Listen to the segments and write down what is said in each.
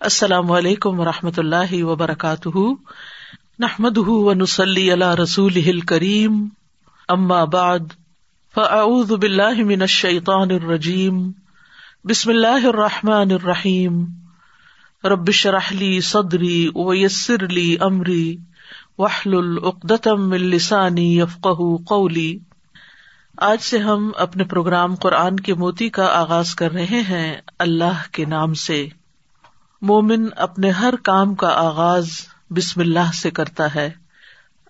السلام علیکم و رحمۃ اللہ وبرکاتہ۔ نحمد و نسلی اللہ رسول کریم اما بعد، فاعوذ باللہ من الشیطان الرجیم۔ بسم اللہ الرحمٰن الرحیم۔ ربش رحلی صدری ویسر علی عمری وحل العقدم السانی یفق قولی۔ آج سے ہم اپنے پروگرام قرآن کے موتی کا آغاز کر رہے ہیں اللہ کے نام سے۔ مومن اپنے ہر کام کا آغاز بسم اللہ سے کرتا ہے،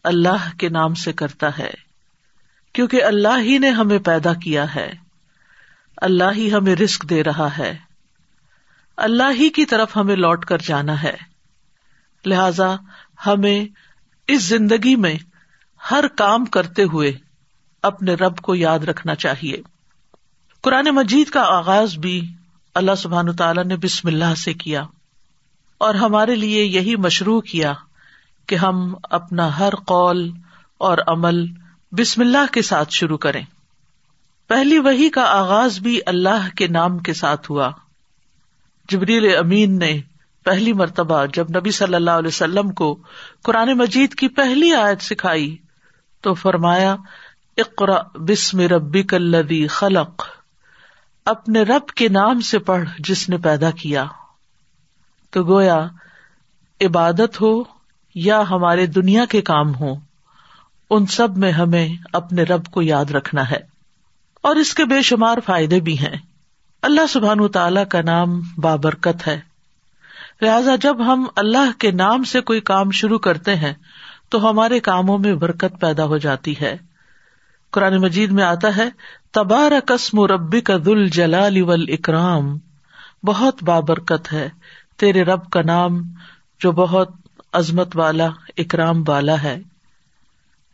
اللہ کے نام سے کرتا ہے، کیونکہ اللہ ہی نے ہمیں پیدا کیا ہے۔ اللہ ہی ہمیں رسک دے رہا ہے۔ اللہ ہی کی طرف ہمیں لوٹ کر جانا ہے۔ لہذا ہمیں اس زندگی میں ہر کام کرتے ہوئے اپنے رب کو یاد رکھنا چاہیے۔ قرآن مجید کا آغاز بھی اللہ سبحان تعالیٰ نے بسم اللہ سے کیا۔ اور ہمارے لیے یہی مشروع کیا کہ ہم اپنا ہر قول اور عمل بسم اللہ کے ساتھ شروع کریں۔ پہلی وہی کا آغاز بھی اللہ کے نام کے ساتھ ہوا۔ جبریل امین نے پہلی مرتبہ جب نبی صلی اللہ علیہ وسلم کو قرآن مجید کی پہلی آیت سکھائی تو فرمایا اقرا بسم ربی کلدی خلق۔ اپنے رب کے نام سے پڑھ جس نے پیدا کیا۔ تو گویا عبادت ہو یا ہمارے دنیا کے کام ہو ان سب میں ہمیں اپنے رب کو یاد رکھنا ہے۔ اور اس کے بے شمار فائدے بھی ہیں۔ اللہ سبحان تعالی کا نام بابرکت ہے۔ لہذا جب ہم اللہ کے نام سے کوئی کام شروع کرتے ہیں، تو ہمارے کاموں میں برکت پیدا ہو جاتی ہے۔ قرآن مجید میں آتا ہے تبار قسم ربی کا دل جلال اکرام بہت بابرکت ہے۔ تیرے رب کا نام جو بہت عظمت والا، اکرام والا ہے۔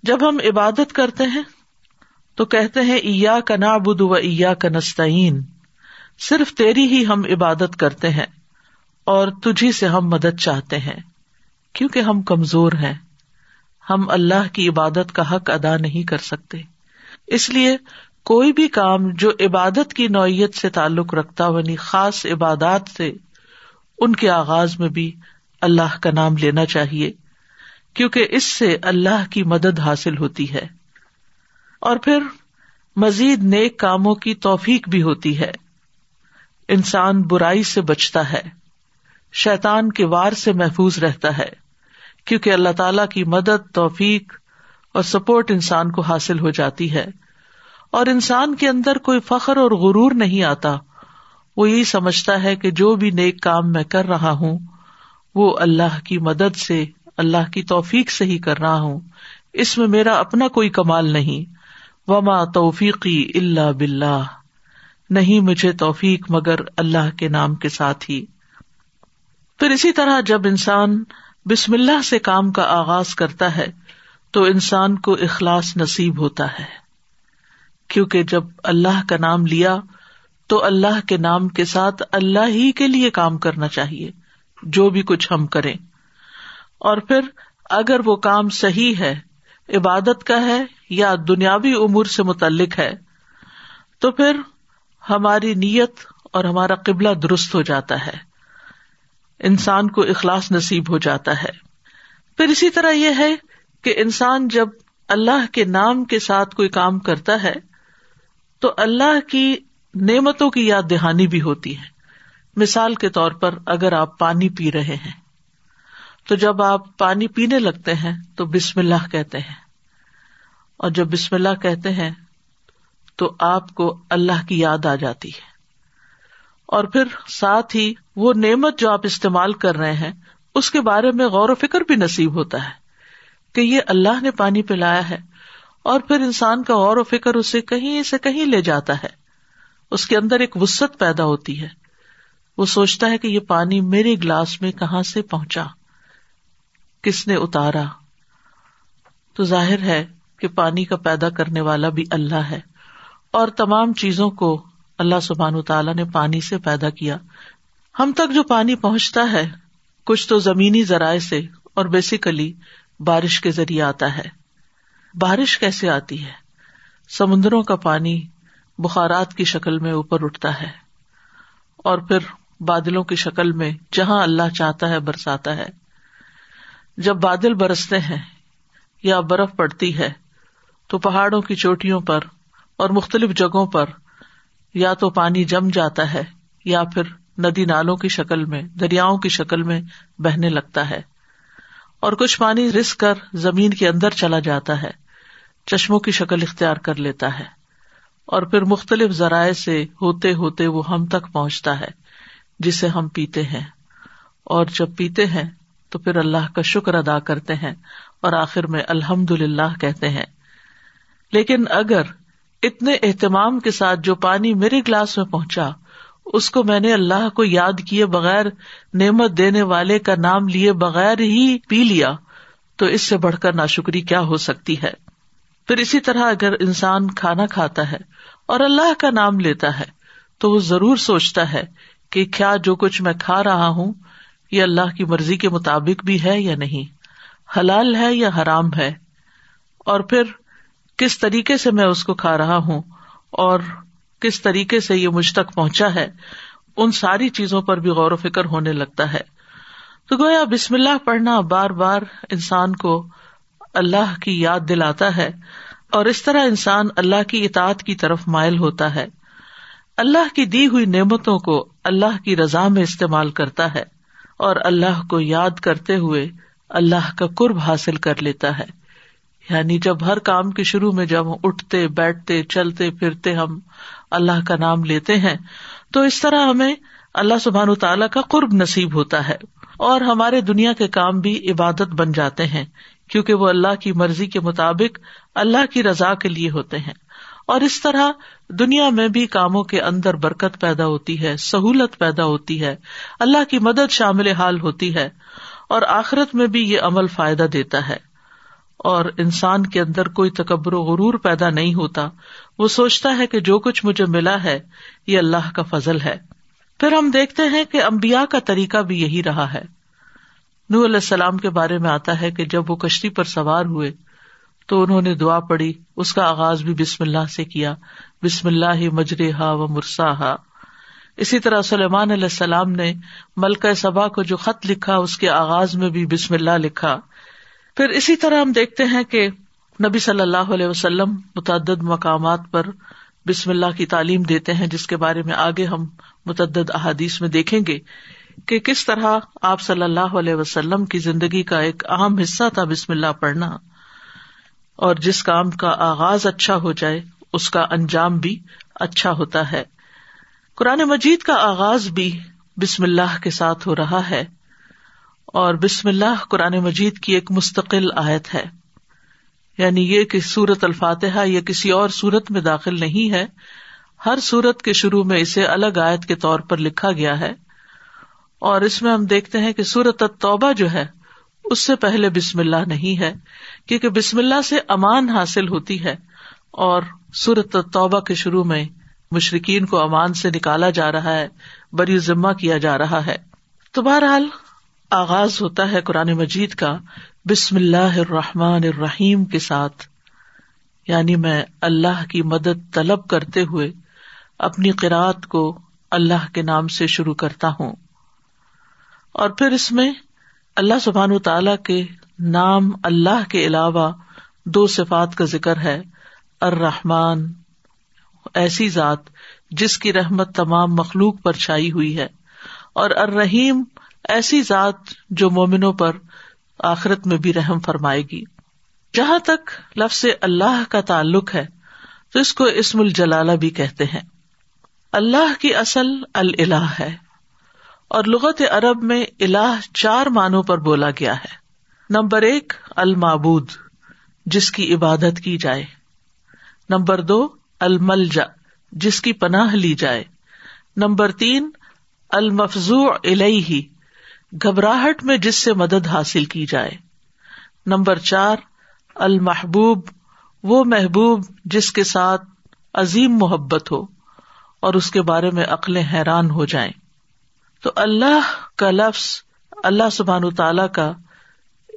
جب ہم عبادت کرتے ہیں تو کہتے ہیں ایا کا نا بدھ و ایا کا نستعین صرف تیری ہی ہم عبادت کرتے ہیں اور تجھی سے ہم مدد چاہتے ہیں، کیونکہ ہم کمزور ہیں۔ ہم اللہ کی عبادت کا حق ادا نہیں کر سکتے۔ اس لیے کوئی بھی کام جو عبادت کی نوعیت سے تعلق رکھتا یعنی خاص عبادات سے ان کے آغاز میں بھی اللہ کا نام لینا چاہیے، کیونکہ اس سے اللہ کی مدد حاصل ہوتی ہے۔ اور پھر مزید نیک کاموں کی توفیق بھی ہوتی ہے۔ انسان برائی سے بچتا ہے شیتان کے وار سے محفوظ رہتا ہے، کیونکہ اللہ تعالی کی مدد، توفیق اور سپورٹ انسان کو حاصل ہو جاتی ہے۔ اور انسان کے اندر کوئی فخر اور غرور نہیں آتا۔ وہ یہی سمجھتا ہے کہ جو بھی نیک کام میں کر رہا ہوں، وہ اللہ کی مدد سے، اللہ کی توفیق سے ہی کر رہا ہوں۔ اس میں میرا اپنا کوئی کمال نہیں۔ وما توفیقی اللہ بلّہ نہیں مجھے توفیق مگر اللہ کے نام کے ساتھ ہی۔ پھر اسی طرح جب انسان بسم اللہ سے کام کا آغاز کرتا ہے، تو انسان کو اخلاص نصیب ہوتا ہے۔ کیونکہ جب اللہ کا نام لیا تو اللہ کے نام کے ساتھ اللہ ہی کے لیے کام کرنا چاہیے، جو بھی کچھ ہم کریں۔ اور پھر اگر وہ کام صحیح ہے، عبادت کا ہے یا دنیاوی امور سے متعلق ہے، تو پھر ہماری نیت اور ہمارا قبلہ درست ہو جاتا ہے۔ انسان کو اخلاص نصیب ہو جاتا ہے۔ پھر اسی طرح یہ ہے کہ انسان جب اللہ کے نام کے ساتھ کوئی کام کرتا ہے، تو اللہ کی نعمتوں کی یاد دہانی بھی ہوتی ہے۔ مثال کے طور پر اگر آپ پانی پی رہے ہیں، تو جب آپ پانی پینے لگتے ہیں، تو بسم اللہ کہتے ہیں۔ اور جب بسم اللہ کہتے ہیں، تو آپ کو اللہ کی یاد آ جاتی ہے۔ اور پھر ساتھ ہی وہ نعمت جو آپ استعمال کر رہے ہیں، اس کے بارے میں غور و فکر بھی نصیب ہوتا ہے کہ یہ اللہ نے پانی پلایا ہے۔ اور پھر انسان کا غور و فکر اسے کہیں سے کہیں لے جاتا ہے۔ اس کے اندر ایک وسط پیدا ہوتی ہے۔ وہ سوچتا ہے کہ یہ پانی میرے گلاس میں کہاں سے پہنچا؟ کس نے اتارا؟ تو ظاہر ہے کہ پانی کا پیدا کرنے والا بھی اللہ ہے۔ اور تمام چیزوں کو اللہ سبحان تعالیٰ نے پانی سے پیدا کیا۔ ہم تک جو پانی پہنچتا ہے، کچھ تو زمینی ذرائع سے اور بیسیکلی بارش کے ذریعے آتا ہے۔ بارش کیسے آتی ہے؟ سمندروں کا پانی بخارات کی شکل میں اوپر اٹھتا ہے اور پھر بادلوں کی شکل میں جہاں اللہ چاہتا ہے برساتا ہے۔ جب بادل برستے ہیں یا برف پڑتی ہے تو پہاڑوں کی چوٹیوں پر اور مختلف جگہوں پر یا تو پانی جم جاتا ہے یا پھر ندی نالوں کی شکل میں، دریاؤں کی شکل میں بہنے لگتا ہے۔ اور کچھ پانی رس کر زمین کے اندر چلا جاتا ہے، چشموں کی شکل اختیار کر لیتا ہے۔ اور پھر مختلف ذرائع سے ہوتے ہوتے وہ ہم تک پہنچتا ہے، جسے ہم پیتے ہیں۔ اور جب پیتے ہیں، تو پھر اللہ کا شکر ادا کرتے ہیں اور آخر میں الحمد للہ کہتے ہیں۔ لیکن اگر اتنے اہتمام کے ساتھ جو پانی میرے گلاس میں پہنچا، اس کو میں نے اللہ کو یاد کیے بغیر، نعمت دینے والے کا نام لیے بغیر ہی پی لیا، تو اس سے بڑھ کر ناشکری کیا ہو سکتی ہے؟ پھر اسی طرح اگر انسان کھانا کھاتا ہے اور اللہ کا نام لیتا ہے، تو وہ ضرور سوچتا ہے کہ کیا جو کچھ میں کھا رہا ہوں، یہ اللہ کی مرضی کے مطابق بھی ہے یا نہیں؟ حلال ہے یا حرام ہے؟ اور پھر کس طریقے سے میں اس کو کھا رہا ہوں؟ اور کس طریقے سے یہ مجھ تک پہنچا ہے؟ ان ساری چیزوں پر بھی غور و فکر ہونے لگتا ہے۔ تو گویا بسم اللہ پڑھنا بار بار انسان کو اللہ کی یاد دلاتا ہے اور اس طرح انسان اللہ کی اطاعت کی طرف مائل ہوتا ہے۔ اللہ کی دی ہوئی نعمتوں کو اللہ کی رضا میں استعمال کرتا ہے اور اللہ کو یاد کرتے ہوئے اللہ کا قرب حاصل کر لیتا ہے۔ یعنی جب ہر کام کے شروع میں جب ہم اٹھتے، بیٹھتے، چلتے، پھرتے ہم اللہ کا نام لیتے ہیں، تو اس طرح ہمیں اللہ سبحان تعالیٰ کا قرب نصیب ہوتا ہے اور ہمارے دنیا کے کام بھی عبادت بن جاتے ہیں۔ کیونکہ وہ اللہ کی مرضی کے مطابق اللہ کی رضا کے لیے ہوتے ہیں۔ اور اس طرح دنیا میں بھی کاموں کے اندر برکت پیدا ہوتی ہے، سہولت پیدا ہوتی ہے، اللہ کی مدد شامل حال ہوتی ہے، اور آخرت میں بھی یہ عمل فائدہ دیتا ہے۔ اور انسان کے اندر کوئی تکبر و غرور پیدا نہیں ہوتا، وہ سوچتا ہے کہ جو کچھ مجھے ملا ہے، یہ اللہ کا فضل ہے۔ پھر ہم دیکھتے ہیں کہ امبیا کا طریقہ بھی یہی رہا ہے۔ نور علیہ السلام کے بارے میں آتا ہے کہ جب وہ کشتی پر سوار ہوئے تو انہوں نے دعا پڑی اس کا آغاز بھی بسم اللہ سے کیا، بسم اللہ ہی مجرے ہا و مرسا ہا اسی طرح سلیمان علیہ السلام نے ملکہ سبا کو جو خط لکھا، اس کے آغاز میں بھی بسم اللہ لکھا۔ پھر اسی طرح ہم دیکھتے ہیں کہ نبی صلی اللہ علیہ وسلم متعدد مقامات پر بسم اللہ کی تعلیم دیتے ہیں، جس کے بارے میں آگے ہم متعدد احادیث میں دیکھیں گے۔ کہ کس طرح آپ صلی اللہ علیہ وسلم کی زندگی کا ایک اہم حصہ تھا بسم اللہ پڑھنا اور جس کام کا آغاز اچھا ہو جائے، اس کا انجام بھی اچھا ہوتا ہے۔ قرآن مجید کا آغاز بھی بسم اللہ کے ساتھ ہو رہا ہے اور بسم اللہ قرآن مجید کی ایک مستقل آیت ہے۔ یعنی یہ کہ سورت الفاتحہ یا کسی اور سورت میں داخل نہیں ہے، ہر سورت کے شروع میں اسے الگ آیت کے طور پر لکھا گیا ہے۔ اور اس میں ہم دیکھتے ہیں کہ سورت توبہ جو ہے، اس سے پہلے بسم اللہ نہیں ہے، کیونکہ بسم اللہ سے امان حاصل ہوتی ہے اور سورت توبہ کے شروع میں مشرقین کو امان سے نکالا جا رہا ہے، بری ذمہ کیا جا رہا ہے۔ تو بہرحال، آغاز ہوتا ہے قرآن مجید کا بسم اللہ الرحمن الرحیم کے ساتھ۔ یعنی میں اللہ کی مدد طلب کرتے ہوئے اپنی قرآت کو اللہ کے نام سے شروع کرتا ہوں۔ اور پھر اس میں اللہ سبحان تعالی کے نام اللہ کے علاوہ دو صفات کا ذکر ہے، الرحمن، ایسی ذات جس کی رحمت تمام مخلوق پر چھائی ہوئی ہے، اور الرحیم ایسی ذات جو مومنوں پر آخرت میں بھی رحم فرمائے گی۔ جہاں تک لفظ اللہ کا تعلق ہے، تو اس کو اسم الجلالہ بھی کہتے ہیں۔ اللہ کی اصل اللہ ہے۔ اور لغت عرب میں اللہ چار معنوں پر بولا گیا ہے۔ نمبر ایک المابود جس کی عبادت کی جائے۔ نمبر دو الملجا جس کی پناہ لی جائے۔ نمبر تین المفزو الہی گھبراہٹ میں جس سے مدد حاصل کی جائے۔ نمبر چار، المحبوب، وہ محبوب جس کے ساتھ عظیم محبت ہو اور اس کے بارے میں عقلیں حیران ہو جائیں۔ تو اللہ کا لفظ اللہ سبحان تعالی کا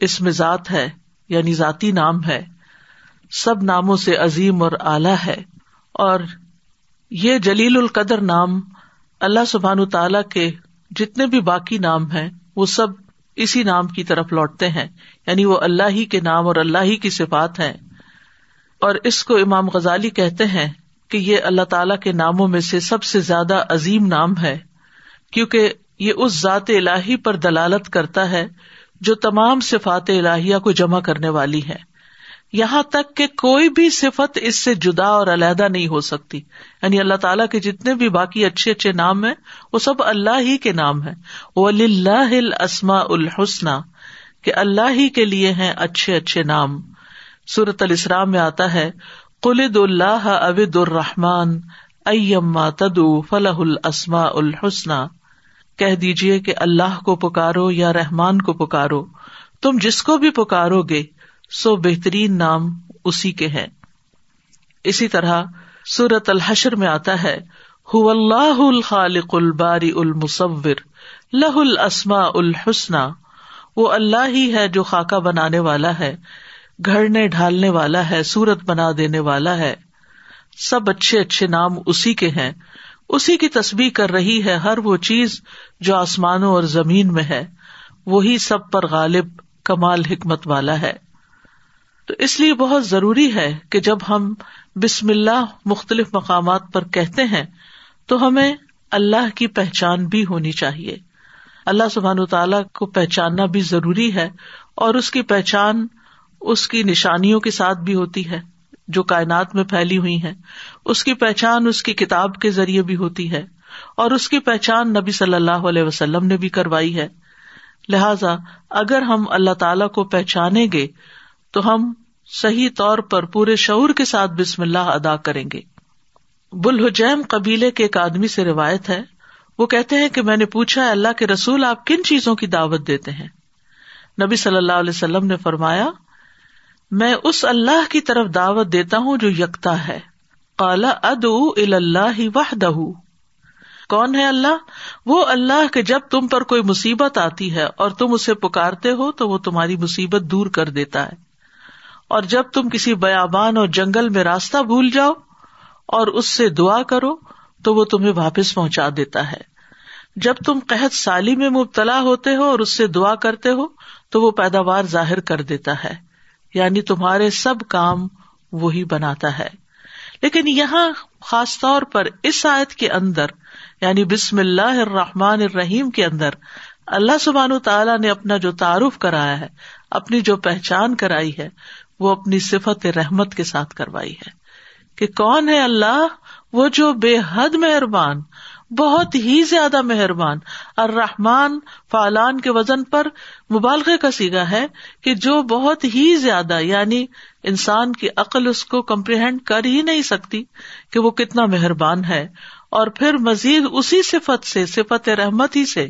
اس میں ذات ہے یعنی ذاتی نام ہے۔ سب ناموں سے عظیم اور اعلی ہے۔ اور یہ جلیل القدر نام اللہ سبحان تعالی کے جتنے بھی باقی نام ہیں، وہ سب اسی نام کی طرف لوٹتے ہیں۔ یعنی وہ اللہ ہی کے نام اور اللہ ہی کی صفات ہیں۔ اور اس کو امام غزالی کہتے ہیں کہ یہ اللہ تعالی کے ناموں میں سے سب سے زیادہ عظیم نام ہے۔ کیونکہ یہ اس ذات الہی پر دلالت کرتا ہے جو تمام صفات الہیہ کو جمع کرنے والی ہے۔ یہاں تک کہ کوئی بھی صفت اس سے جدا اور علیحدہ نہیں ہو سکتی۔ یعنی اللہ تعالیٰ کے جتنے بھی باقی اچھے اچھے نام ہیں، وہ سب اللہ ہی کے نام ہے وہ اللہ السما الحسن کہ اللہ ہی کے لیے ہیں اچھے اچھے نام۔ سورت الاسلام میں آتا ہے قلد اللہ ابد الرحمان ایما تدو فلاح السما الحسن کہہ دیجیے کہ اللہ کو پکارو یا رحمان کو پکارو۔ تم جس کو بھی پکارو گے، سو بہترین نام اسی کے ہیں اسی طرح سورت الحشر میں آتا ہے اللہ الخالق الباری المصور، لہ السما الحسن وہ اللہ ہی ہے جو خاکہ بنانے والا ہے، گھڑنے ڈھالنے والا ہے سورت بنا دینے والا ہے۔ سب اچھے اچھے نام اسی کے ہیں۔ اسی کی تصویر کر رہی ہے ہر وہ چیز جو آسمانوں اور زمین میں ہے۔ وہی سب پر غالب، کمال، حکمت والا ہے۔ تو اس لیے بہت ضروری ہے کہ جب ہم بسم اللہ مختلف مقامات پر کہتے ہیں، تو ہمیں اللہ کی پہچان بھی ہونی چاہیے۔ اللہ سبحان تعالیٰ کو پہچاننا بھی ضروری ہے اور اس کی پہچان اس کی نشانیوں کے ساتھ بھی ہوتی ہے جو کائنات میں پھیلی ہوئی ہے اس کی پہچان اس کی کتاب کے ذریعے بھی ہوتی ہے اور اس کی پہچان نبی صلی اللہ علیہ وسلم نے بھی کروائی ہے۔ لہذا اگر ہم اللہ تعالی کو پہچانیں گے تو ہم صحیح طور پر پورے شعور کے ساتھ بسم اللہ ادا کریں گے۔ بلحجیم قبیلے کے ایک آدمی سے روایت ہے۔ وہ کہتے ہیں کہ میں نے پوچھا اللہ کے رسول آپ کن چیزوں کی دعوت دیتے ہیں؟ نبی صلی اللہ علیہ وسلم نے فرمایا، میں اس اللہ کی طرف دعوت دیتا ہوں جو یکتا ہے۔ کالا ادو اللہ وحدہ. کون ہے اللہ؟ وہ اللہ کہ جب تم پر کوئی مصیبت آتی ہے اور تم اسے پکارتے ہو تو وہ تمہاری مصیبت دور کر دیتا ہے۔ اور جب تم کسی بیابان اور جنگل میں راستہ بھول جاؤ اور اس سے دعا کرو تو وہ تمہیں واپس پہنچا دیتا ہے۔ جب تم قحط سالی میں مبتلا ہوتے ہو اور اس سے دعا کرتے ہو تو وہ پیداوار ظاہر کر دیتا ہے۔ یعنی تمہارے سب کام وہی بناتا ہے۔ لیکن یہاں خاص طور پر اس آیت کے اندر یعنی بسم اللہ الرحمن الرحیم کے اندر، اللہ سبحان تعالیٰ نے اپنا جو تعارف کرایا ہے، اپنی جو پہچان کرائی ہے، وہ اپنی صفت رحمت کے ساتھ کروائی ہے کہ کون ہے اللہ؟ وہ جو بے حد مہربان بہت ہی زیادہ مہربان۔ اور رحمان فالان کے وزن پر مبالغ کا سیگا ہے کہ جو بہت ہی زیادہ یعنی انسان کی عقل اس کو کمپریہینڈ کر ہی نہیں سکتی کہ وہ کتنا مہربان ہے۔ اور پھر مزید اسی صفت سے، صفت رحمت ہی سے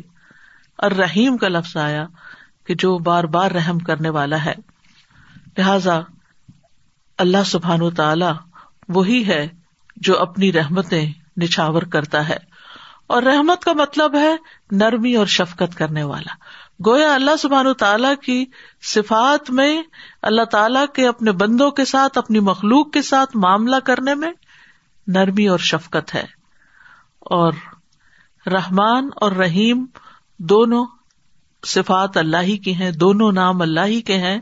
اور رحیم کا لفظ آیا کہ جو بار بار رحم کرنے والا ہے۔ لہذا اللہ سبحان و تعالی وہی ہے جو اپنی رحمتیں نچھاور کرتا ہے۔ اور رحمت کا مطلب ہے نرمی اور شفقت کرنے والا۔ گویا اللہ سبحان تعالیٰ کی صفات میں اللہ تعالی کے اپنے بندوں کے ساتھ، اپنی مخلوق کے ساتھ معاملہ کرنے میں نرمی اور شفقت ہے۔ اور رحمان اور رحیم دونوں صفات اللہ ہی کی ہیں، دونوں نام اللہ ہی کے ہیں،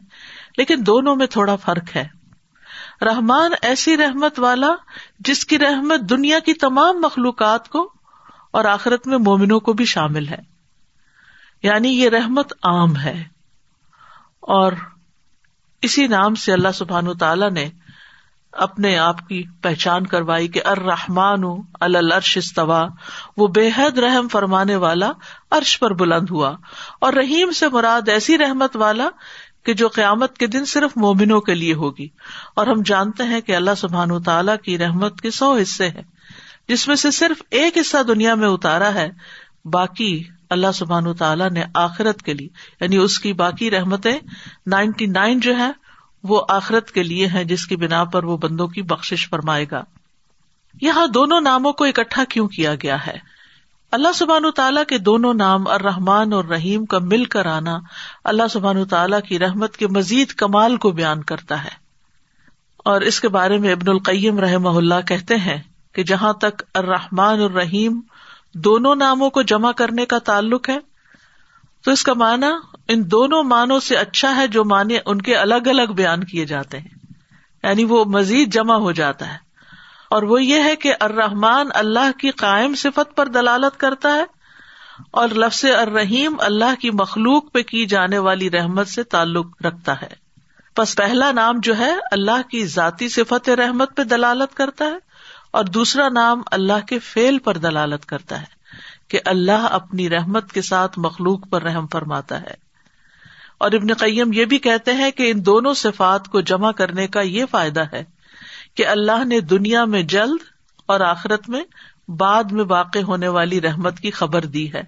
لیکن دونوں میں تھوڑا فرق ہے۔ رحمان ایسی رحمت والا جس کی رحمت دنیا کی تمام مخلوقات کو اور آخرت میں مومنوں کو بھی شامل ہے۔ یعنی یہ رحمت عام ہے۔ اور اسی نام سے اللہ سبحان تعالی نے اپنے آپ کی پہچان کروائی کہ ارحمان الرش استوا وہ بے حد رحم فرمانے والا عرش پر بلند ہوا۔ اور رحیم سے مراد ایسی رحمت والا کہ جو قیامت کے دن صرف مومنوں کے لیے ہوگی۔ اور ہم جانتے ہیں کہ اللہ سبحان تعالیٰ کی رحمت کے سو حصے ہیں۔ جس میں سے صرف ایک حصہ دنیا میں اتارا ہے، باقی اللہ سبحان تعالیٰ نے آخرت کے لیے یعنی اس کی باقی رحمتیں نائنٹی نائن جو ہے وہ آخرت کے لیے ہے جس کی بنا پر وہ بندوں کی بخش فرمائے گا۔ یہاں دونوں ناموں کو اکٹھا کیوں کیا گیا ہے؟ اللہ سبحان تعالیٰ کے دونوں نام اور رحمان اور رحیم کا مل کر آنا اللہ سبحان تعالیٰ کی رحمت کے مزید کمال کو بیان کرتا ہے۔ اور اس کے بارے میں ابن القیم رحم اللہ کہتے ہیں کہ جہاں تک الرحمان الرحیم دونوں ناموں کو جمع کرنے کا تعلق ہے، تو اس کا معنی ان دونوں معنوں سے اچھا ہے جو معنی ان کے الگ الگ بیان کیے جاتے ہیں۔ یعنی وہ مزید جمع ہو جاتا ہے۔ اور وہ یہ ہے کہ الرحمان اللہ کی قائم صفت پر دلالت کرتا ہے اور لفظ الرحیم اللہ کی مخلوق پہ کی جانے والی رحمت سے تعلق رکھتا ہے۔ بس پہلا نام جو ہے، اللہ کی ذاتی صفت رحمت پہ دلالت کرتا ہے۔ اور دوسرا نام اللہ کے فیل پر دلالت کرتا ہے کہ اللہ اپنی رحمت کے ساتھ مخلوق پر رحم فرماتا ہے۔ اور ابن قیم یہ بھی کہتے ہیں کہ ان دونوں صفات کو جمع کرنے کا یہ فائدہ ہے کہ اللہ نے دنیا میں جلد اور آخرت میں بعد میں واقع ہونے والی رحمت کی خبر دی ہے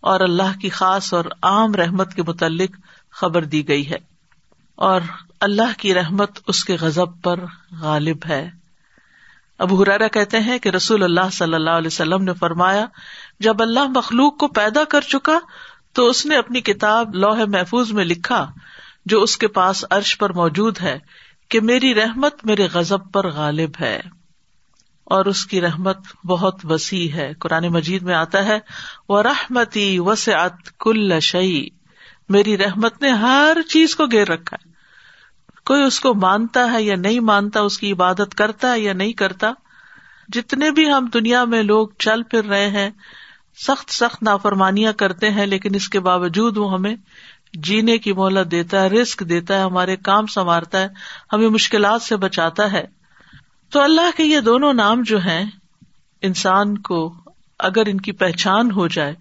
اور اللہ کی خاص اور عام رحمت کے متعلق خبر دی گئی ہے اور اللہ کی رحمت اس کے غزب پر غالب ہے۔ اب ہرارا کہتے ہیں کہ رسول اللہ صلی اللہ علیہ وسلم نے فرمایا، جب اللہ مخلوق کو پیدا کر چکا، تو اس نے اپنی کتاب لوہ محفوظ میں لکھا، جو اس کے پاس عرش پر موجود ہے، کہ میری رحمت میرے غزب پر غالب ہے۔ اور اس کی رحمت بہت وسیع ہے۔ قرآن مجید میں آتا ہے وہ رحمتی وسعت کل شعی میری رحمت نے ہر چیز کو گیر رکھا ہے۔ کوئی اس کو مانتا ہے یا نہیں مانتا، اس کی عبادت کرتا ہے یا نہیں کرتا، جتنے بھی ہم دنیا میں لوگ چل پھر رہے ہیں، سخت سخت نافرمانیاں کرتے ہیں، لیکن اس کے باوجود وہ ہمیں جینے کی مہلت دیتا ہے رسک دیتا ہے، ہمارے کام سنوارتا ہے، ہمیں مشکلات سے بچاتا ہے۔ تو اللہ کے یہ دونوں نام جو ہیں، انسان کو اگر ان کی پہچان ہو جائے،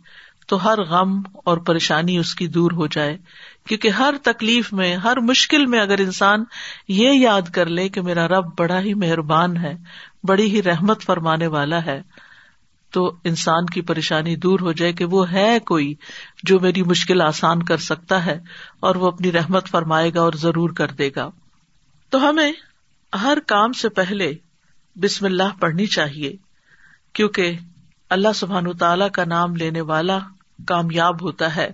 تو ہر غم اور پریشانی اس کی دور ہو جائے۔ کیونکہ ہر تکلیف میں، ہر مشکل میں اگر انسان یہ یاد کر لے کہ میرا رب بڑا ہی مہربان ہے، بڑی ہی رحمت فرمانے والا ہے، تو انسان کی پریشانی دور ہو جائے کہ وہ ہے کوئی جو میری مشکل آسان کر سکتا ہے اور وہ اپنی رحمت فرمائے گا اور ضرور کر دے گا۔ تو ہمیں ہر کام سے پہلے بسم اللہ پڑھنی چاہیے، کیونکہ اللہ سبحان تعالی کا نام لینے والا کامیاب ہوتا ہے۔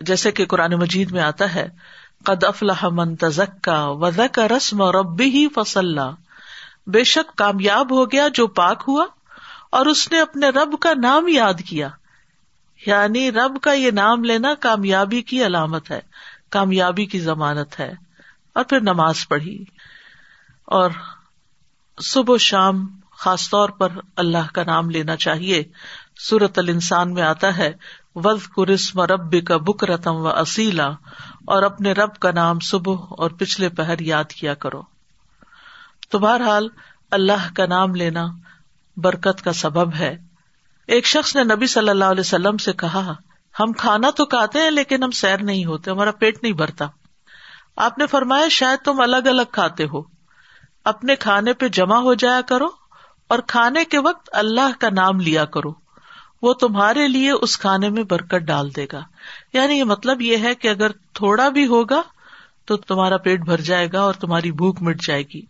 جیسے کہ قرآن مجید میں آتا ہے، قد افلاح من تزکا وزک رسم اور ربی ہی فصل بے شک کامیاب ہو گیا جو پاک ہوا اور اس نے اپنے رب کا نام یاد کیا۔ یعنی رب کا یہ نام لینا کامیابی کی علامت ہے، کامیابی کی ضمانت ہے۔ اور پھر نماز پڑھی۔ اور صبح و شام خاص طور پر اللہ کا نام لینا چاہیے۔ سورت ال انسان میں آتا ہے وز قرسم رب کا بک رتم و اصیلا، اور اپنے رب کا نام صبح اور پچھلے پہر یاد کیا کرو۔ تو بہرحال اللہ کا نام لینا برکت کا سبب ہے۔ ایک شخص نے نبی صلی اللہ علیہ وسلم سے کہا، ہم کھانا تو کھاتے ہیں لیکن ہم سیر نہیں ہوتے، ہمارا پیٹ نہیں بھرتا۔ آپ نے فرمایا، شاید تم الگ الگ کھاتے ہو۔ اپنے کھانے پہ جمع ہو جایا کرو اور کھانے کے وقت اللہ کا نام لیا کرو۔ وہ تمہارے لیے اس کھانے میں برکت ڈال دے گا۔ یعنی یہ مطلب یہ ہے کہ اگر تھوڑا بھی ہوگا تو تمہارا پیٹ بھر جائے گا اور تمہاری بھوک مٹ جائے گی۔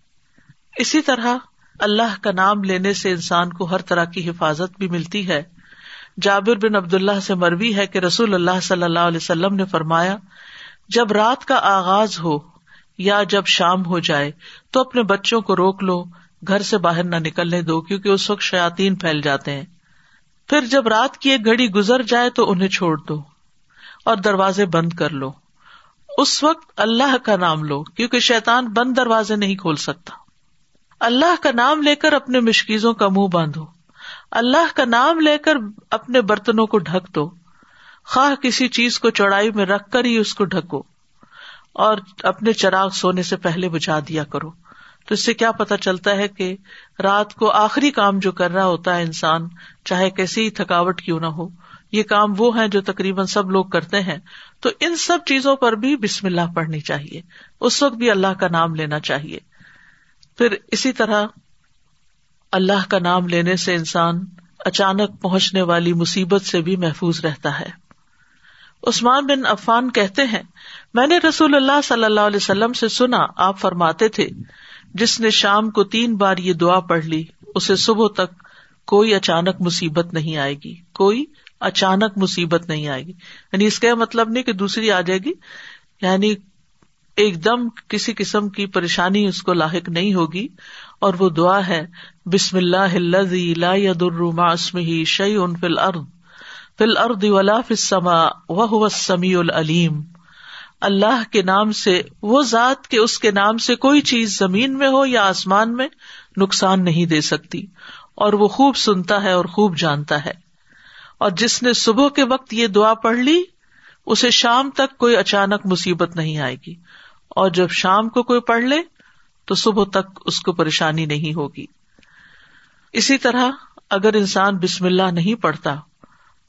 اسی طرح اللہ کا نام لینے سے انسان کو ہر طرح کی حفاظت بھی ملتی ہے۔ جابر بن عبد اللہ سے مروی ہے کہ رسول اللہ صلی اللہ علیہ وسلم نے فرمایا، جب رات کا آغاز ہو یا جب شام ہو جائے تو اپنے بچوں کو روک لو، گھر سے باہر نہ نکلنے دو کیونکہ اس وقت شاطین پھیل جاتے ہیں۔ پھر جب رات کی ایک گھڑی گزر جائے تو انہیں چھوڑ دو اور دروازے بند کر لو۔ اس وقت اللہ کا نام لو، کیونکہ شیتان بند دروازے نہیں کھول سکتا۔ اللہ کا نام لے کر اپنے مشکیزوں کا منہ باندھو۔ اللہ کا نام لے کر اپنے برتنوں کو ڈھک دو۔ خواہ کسی چیز کو چوڑائی میں رکھ کر ہی اس کو ڈھکو۔ اور اپنے چراغ سونے سے پہلے بجھا دیا کرو۔ تو اس سے کیا پتا چلتا ہے کہ رات کو آخری کام جو کر رہا ہوتا ہے انسان، چاہے کیسی تھکاوٹ کیوں نہ ہو، یہ کام وہ ہے جو تقریباً سب لوگ کرتے ہیں، تو ان سب چیزوں پر بھی بسم اللہ پڑھنی چاہیے۔ اس وقت بھی اللہ کا نام لینا چاہیے۔ پھر اسی طرح اللہ کا نام لینے سے انسان اچانک پہنچنے والی مصیبت سے بھی محفوظ رہتا ہے۔ عثمان بن عفان کہتے ہیں، میں نے رسول اللہ صلی اللہ علیہ وسلم سے سنا، آپ فرماتے تھے جس نے شام کو تین بار یہ دعا پڑھ لی، اسے صبح تک کوئی اچانک مصیبت نہیں آئے گی۔ کوئی اچانک مصیبت نہیں آئے گی۔ یعنی اس کا مطلب نہیں کہ دوسری آ جائے گی۔ یعنی ایک دم کسی قسم کی پریشانی اس کو لاحق نہیں ہوگی۔ اور وہ دعا ہے، بسم اللہ لا اسمه شيء في الارض۔ في الارض ولا في السماء وهو السميع العليم اللہ کے نام سے، وہ ذات کے اس کے نام سے کوئی چیز زمین میں ہو یا آسمان میں نقصان نہیں دے سکتی، اور وہ خوب سنتا ہے اور خوب جانتا ہے۔ اور جس نے صبح کے وقت یہ دعا پڑھ لی، اسے شام تک کوئی اچانک مصیبت نہیں آئے گی۔ اور جب شام کو کوئی پڑھ لے، تو صبح تک اس کو پریشانی نہیں ہوگی۔ اسی طرح اگر انسان بسم اللہ نہیں پڑھتا،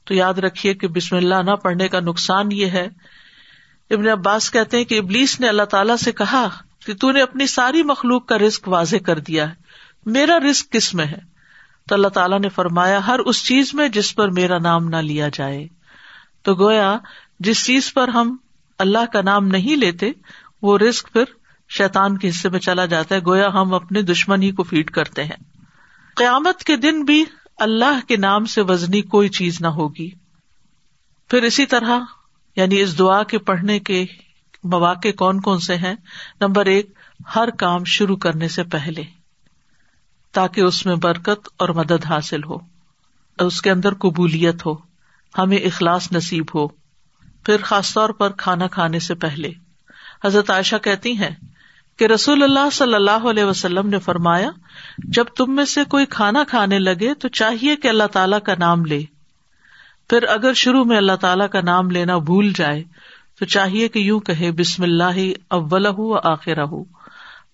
تو یاد رکھیے کہ بسم اللہ نہ پڑھنے کا نقصان یہ ہے ابن عباس کہتے ہیں کہ ابلیس نے اللہ تعالیٰ سے کہا کہ تو نے اپنی ساری مخلوق کا رسک واضح کر دیا ہے۔ میرا رسک کس میں ہے؟ تو اللہ تعالیٰ نے فرمایا، ہر اس چیز میں جس پر میرا نام نہ لیا جائے۔ تو گویا، جس چیز پر ہم اللہ کا نام نہیں لیتے، وہ رسک پھر شیتان کے حصے میں چلا جاتا ہے۔ گویا، ہم اپنے دشمن ہی کو فیڈ کرتے ہیں۔ قیامت کے دن بھی اللہ کے نام سے وزنی کوئی چیز نہ ہوگی۔ پھر اسی طرح یعنی اس دعا کے پڑھنے کے مواقع کون کون سے ہیں؟ نمبر ایک، ہر کام شروع کرنے سے پہلے، تاکہ اس میں برکت اور مدد حاصل ہو اس کے اندر قبولیت ہو، ہمیں اخلاص نصیب ہو، پھر خاص طور پر کھانا کھانے سے پہلے۔ حضرت عائشہ کہتی ہیں کہ رسول اللہ صلی اللہ علیہ وسلم نے فرمایا، جب تم میں سے کوئی کھانا کھانے لگے تو چاہیے کہ اللہ تعالیٰ کا نام لے۔ پھر اگر شروع میں اللہ تعالیٰ کا نام لینا بھول جائے، تو چاہیے کہ یوں کہ بسم اللہ اول آخر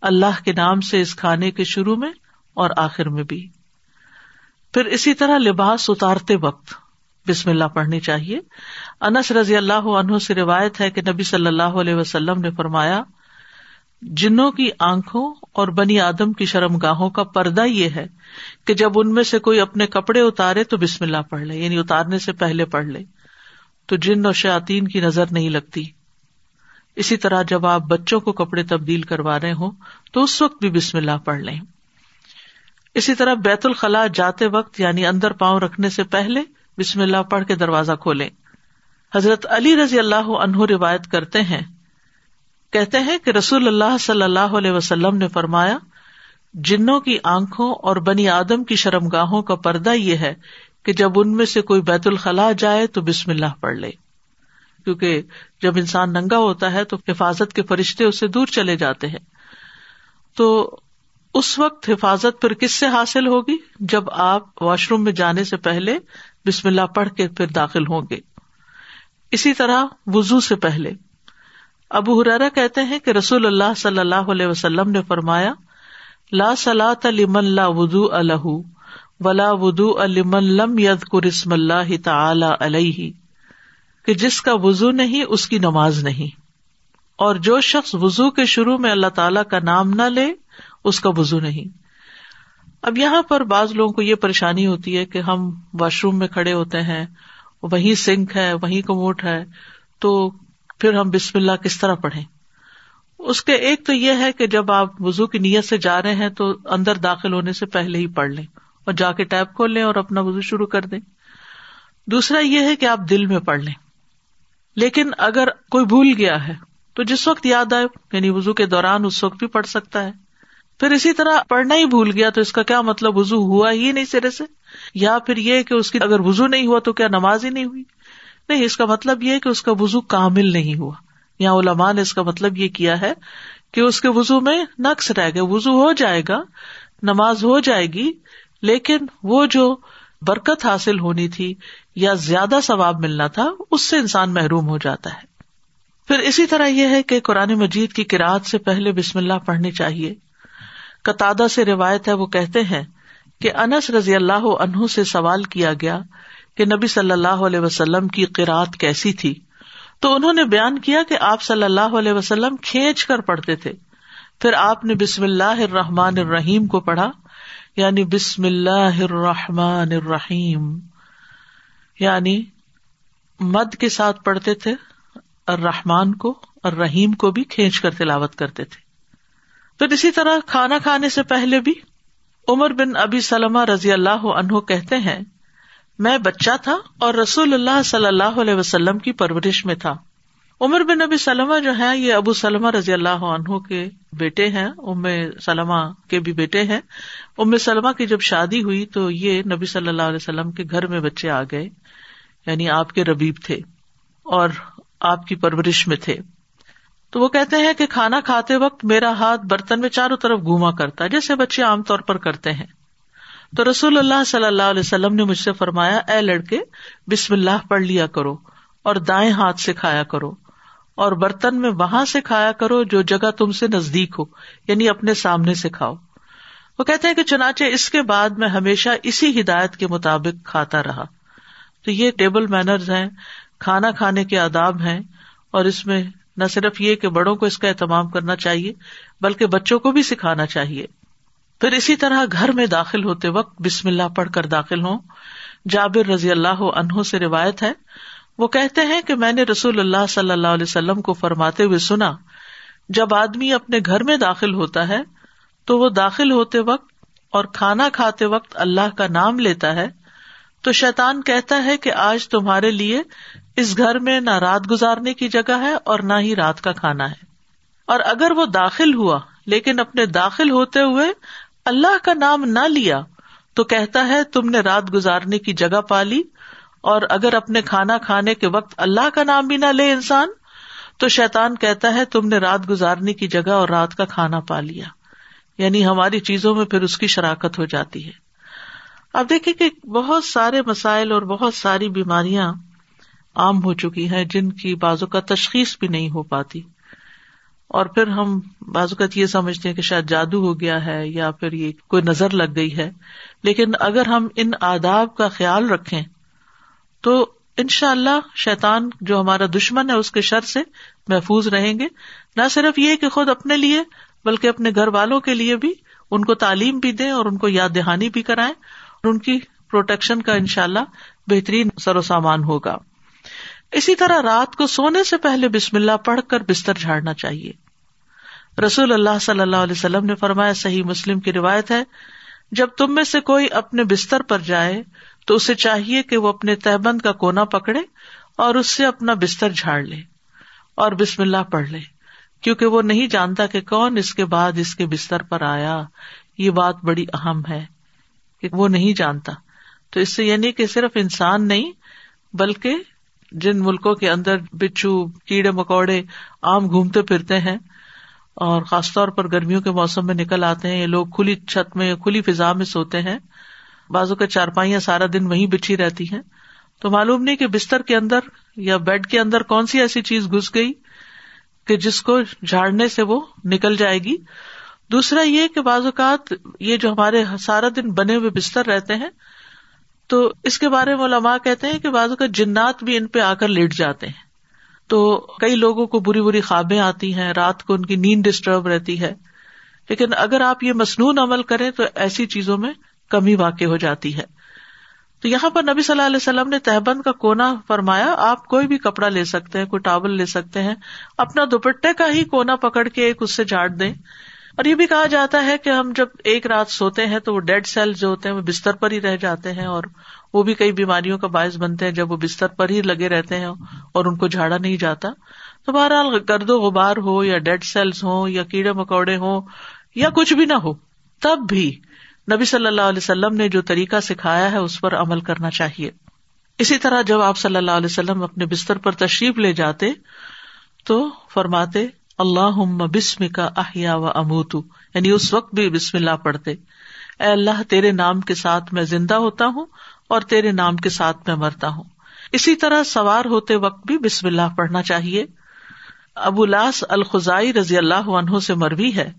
اللہ کے نام سے اس کھانے کے شروع میں اور آخر میں بھی۔ پھر اسی طرح لباس اتارتے وقت بسم اللہ پڑھنی چاہیے۔ انس رضی اللہ عنہ سے روایت ہے کہ نبی صلی اللہ علیہ وسلم نے فرمایا، جنوں کی آنکھوں اور بنی آدم کی شرم گاہوں کا پردہ یہ ہے کہ جب ان میں سے کوئی اپنے کپڑے اتارے تو بسم اللہ پڑھ لے یعنی اتارنے سے پہلے پڑھ لے۔ تو جن اور شاطین کی نظر نہیں لگتی۔ اسی طرح جب آپ بچوں کو کپڑے تبدیل کروا رہے ہوں، تو اس وقت بھی بسم اللہ پڑھ لیں۔ اسی طرح بیت الخلاء جاتے وقت یعنی اندر پاؤں رکھنے سے پہلے، بسم اللہ پڑھ کے دروازہ کھولیں۔ حضرت علی رضی اللہ عنہ روایت کرتے ہیں، کہتے ہیں کہ رسول اللہ صلی اللہ علیہ وسلم نے فرمایا جنوں کی آنکھوں اور بنی آدم کی شرم گاہوں کا پردہ یہ ہے کہ جب ان میں سے کوئی بیت الخلاء جائے تو بسم اللہ پڑھ لے۔ کیونکہ جب انسان ننگا ہوتا ہے تو حفاظت کے فرشتے اسے دور چلے جاتے ہیں۔ تو اس وقت حفاظت پھر کس سے حاصل ہوگی؟ جب آپ واش روم میں جانے سے پہلے بسم اللہ پڑھ کے پھر داخل ہوں گے۔ اسی طرح وزو سے پہلے۔ ابو حرارا کہتے ہیں کہ رسول اللہ صلی اللہ علیہ وسلم نے فرمایا لا سلاۃ لمن لا ودو الح ولا ودو المن لم ید قرسم اللہ تعالی علیہ کہ جس کا وزو نہیں، اس کی نماز نہیں۔ اور جو شخص وزو کے شروع میں اللہ تعالی کا نام نہ لے، اس کا وزو نہیں۔ اب یہاں پر بعض لوگوں کو یہ پریشانی ہوتی ہے کہ ہم واش روم میں کھڑے ہوتے ہیں، وہیں سنک ہے، وہیں کموٹ ہے، تو پھر ہم بسم اللہ کس طرح پڑھیں؟ اس کے ایک تو یہ ہے کہ جب آپ وزو کی نیت سے جا رہے ہیں تو اندر داخل ہونے سے پہلے ہی پڑھ لیں اور جا کے ٹیپ کھول لیں اور اپنا وزو شروع کر دیں۔ دوسرا یہ ہے کہ آپ دل میں پڑھ لیں۔ لیکن اگر کوئی بھول گیا ہے تو جس وقت یاد آئے یعنی وزو کے دوران اس وقت بھی پڑھ سکتا ہے۔ پھر اسی طرح پڑھنا ہی بھول گیا تو اس کا کیا مطلب؟ وزو ہوا ہی نہیں سرے سے۔ یا پھر یہ کہ اس کی اگر وزو نہیں ہوا تو کیا نماز ہی نہیں ہوئی؟ نہیں، اس کا مطلب یہ کہ اس کا وزو کامل نہیں ہوا۔ یا علماء نے اس کا مطلب یہ کیا ہے کہ اس کے وزو میں نقص رہ گیا وزو ہو جائے گا، نماز ہو جائے گی، لیکن وہ جو برکت حاصل ہونی تھی یا زیادہ ثواب ملنا تھا، اس سے انسان محروم ہو جاتا ہے۔ پھر اسی طرح یہ ہے کہ قرآن مجید کی کراط سے پہلے بسم اللہ پڑھنی چاہیے۔ قطع سے روایت ہے، وہ کہتے ہیں کہ انس رضی اللہ عنہ سے سوال کیا گیا کہ نبی صلی اللہ علیہ وسلم کی قرآت کیسی تھی۔ تو انہوں نے بیان کیا کہ آپ صلی اللہ علیہ وسلم کھینچ کر پڑھتے تھے۔ پھر آپ نے بسم اللہ الرحمن الرحیم کو پڑھا یعنی بسم اللہ الرحمن الرحیم یعنی مد کے ساتھ پڑھتے تھے، الرحمن کو اور رحیم کو بھی کھینچ کر تلاوت کرتے تھے۔ پھر اسی طرح کھانا کھانے سے پہلے بھی عمر بن ابی سلم رضی اللہ عنہ کہتے ہیں میں بچہ تھا اور رسول اللہ صلی اللہ علیہ وسلم کی پرورش میں تھا۔ عمر بن نبی سلمہ جو ہے یہ ابو سلمہ رضی اللہ عنہ کے بیٹے ہیں، ام سلمہ کے بھی بیٹے ہیں۔ ام سلمہ کی جب شادی ہوئی تو یہ نبی صلی اللہ علیہ وسلم کے گھر میں بچے آ گئے یعنی آپ کے ربیب تھے اور آپ کی پرورش میں تھے۔ تو وہ کہتے ہیں کہ کھانا کھاتے وقت میرا ہاتھ برتن میں چاروں طرف گھوما کرتا، جیسے بچے عام طور پر کرتے ہیں۔ تو رسول اللہ صلی اللہ علیہ وسلم نے مجھ سے فرمایا، اے لڑکے، بسم اللہ پڑھ لیا کرو اور دائیں ہاتھ سے کھایا کرو اور برتن میں وہاں سے کھایا کرو جو جگہ تم سے نزدیک ہو یعنی اپنے سامنے سے کھاؤ۔ وہ کہتے ہیں کہ چنانچہ اس کے بعد میں ہمیشہ اسی ہدایت کے مطابق کھاتا رہا۔ تو یہ ٹیبل مینرز ہیں، کھانا کھانے کے آداب ہیں اور اس میں نہ صرف یہ کہ بڑوں کو اس کا اہتمام کرنا چاہیے، بلکہ بچوں کو بھی سکھانا چاہیے۔ پھر اسی طرح گھر میں داخل ہوتے وقت بسم اللہ پڑھ کر داخل ہوں۔ جابر رضی اللہ عنہ سے روایت ہے۔ وہ کہتے ہیں کہ میں نے رسول اللہ صلی اللہ علیہ وسلم کو فرماتے ہوئے سنا، جب آدمی اپنے گھر میں داخل ہوتا ہے تو وہ داخل ہوتے وقت اور کھانا کھاتے وقت اللہ کا نام لیتا ہے۔ تو شیطان کہتا ہے کہ آج تمہارے لیے اس گھر میں نہ رات گزارنے کی جگہ ہے اور نہ ہی رات کا کھانا ہے۔ اور اگر وہ داخل ہوا، لیکن اپنے داخل ہوتے ہوئے اللہ کا نام نہ لیا تو کہتا ہے، تم نے رات گزارنے کی جگہ پالی اور اگر اپنے کھانا کھانے کے وقت اللہ کا نام بھی نہ لے انسان، تو شیتان کہتا ہے، تم نے رات گزارنے کی جگہ اور رات کا کھانا پا لیا۔ یعنی ہماری چیزوں میں پھر اس کی شراکت ہو جاتی ہے۔ اب دیکھیں کہ بہت سارے مسائل اور بہت ساری بیماریاں عام ہو چکی ہیں جن کی بازو کا تشخیص بھی نہیں ہو پاتی۔ اور پھر ہم بازوقت یہ سمجھتے ہیں کہ شاید جادو ہو گیا ہے یا پھر یہ کوئی نظر لگ گئی ہے۔ لیکن اگر ہم ان آداب کا خیال رکھیں تو ان شاء اللہ شیتان جو ہمارا دشمن ہے اس کے شر سے محفوظ رہیں گے۔ نہ صرف یہ کہ خود اپنے لیے بلکہ اپنے گھر والوں کے لیے بھی ان کو تعلیم بھی دیں اور ان کو یاد دہانی بھی کرائیں۔ اور ان کی پروٹیکشن کا ان شاء اللہ بہترین سر و سامان ہوگا۔ اسی طرح رات کو سونے سے پہلے بسم اللہ پڑھ کر بستر جھاڑنا چاہیے۔ رسول اللہ صلی اللہ علیہ وسلم نے فرمایا، صحیح مسلم کی روایت ہے، جب تم میں سے کوئی اپنے بستر پر جائے تو اسے چاہیے کہ وہ اپنے تہبند کا کونا پکڑے اور اس سے اپنا بستر جھاڑ لے اور بسم اللہ پڑھ لے، کیونکہ وہ نہیں جانتا کہ کون اس کے بعد اس کے بستر پر آیا۔ یہ بات بڑی اہم ہے کہ وہ نہیں جانتا۔ تو اس سے یعنی کہ صرف انسان نہیں، بلکہ جن ملکوں کے اندر بچھو، کیڑے مکوڑے آم گھومتے پھرتے ہیں اور خاص طور پر گرمیوں کے موسم میں نکل آتے ہیں، یہ لوگ کھلی چھت میں، کھلی فضا میں سوتے ہیں۔ بازو کے چارپائیاں سارا دن وہیں بچھی رہتی ہیں۔ تو معلوم نہیں کہ بستر کے اندر یا بیڈ کے اندر کون سی ایسی چیز گھس گئی کہ جس کو جھاڑنے سے وہ نکل جائے گی۔ دوسرا یہ کہ بعض اوقات یہ جو ہمارے سارا دن بنے ہوئے بستر رہتے ہیں تو اس کے بارے میں علماء کہتے ہیں کہ بعض اوقات جنات بھی ان پہ آ کر لیٹ جاتے ہیں۔ تو کئی لوگوں کو بری بری خوابیں آتی ہیں، رات کو ان کی نیند ڈسٹرب رہتی ہے۔ لیکن اگر آپ یہ مصنون عمل کریں تو ایسی چیزوں میں کمی واقع ہو جاتی ہے۔ تو یہاں پر نبی صلی اللہ علیہ وسلم نے تہبند کا کونا فرمایا، آپ کوئی بھی کپڑا لے سکتے ہیں، کوئی ٹاول لے سکتے ہیں، اپنا دوپٹے کا ہی کونا پکڑ کے ایک اس سے چاٹ دیں۔ اور یہ بھی کہا جاتا ہے کہ ہم جب ایک رات سوتے ہیں تو وہ ڈیڈ سیل جو ہوتے ہیں وہ بستر پر ہی رہ جاتے ہیں اور وہ بھی کئی بیماریوں کا باعث بنتے ہیں جب وہ بستر پر ہی لگے رہتے ہیں اور ان کو جھاڑا نہیں جاتا۔ تو بہرحال گرد و غبار ہو یا ڈیڈ سیلس ہو یا کیڑے مکوڑے ہو یا کچھ بھی نہ ہو، تب بھی نبی صلی اللہ علیہ وسلم نے جو طریقہ سکھایا ہے اس پر عمل کرنا چاہیے۔ اسی طرح جب آپ صلی اللہ علیہ وسلم اپنے بستر پر تشریف لے جاتے تو فرماتے اللہ بسم کا احیا و اموتو۔ یعنی اس وقت بھی بسم اللہ پڑھتے۔ اے اللہ، تیرے نام کے ساتھ میں زندہ ہوتا ہوں اور تیرے نام کے ساتھ میں مرتا ہوں۔ اسی طرح سوار ہوتے وقت بھی بسم اللہ پڑھنا چاہیے۔ ابو لاس الخائی رضی اللہ عنہ سے مروی ہے۔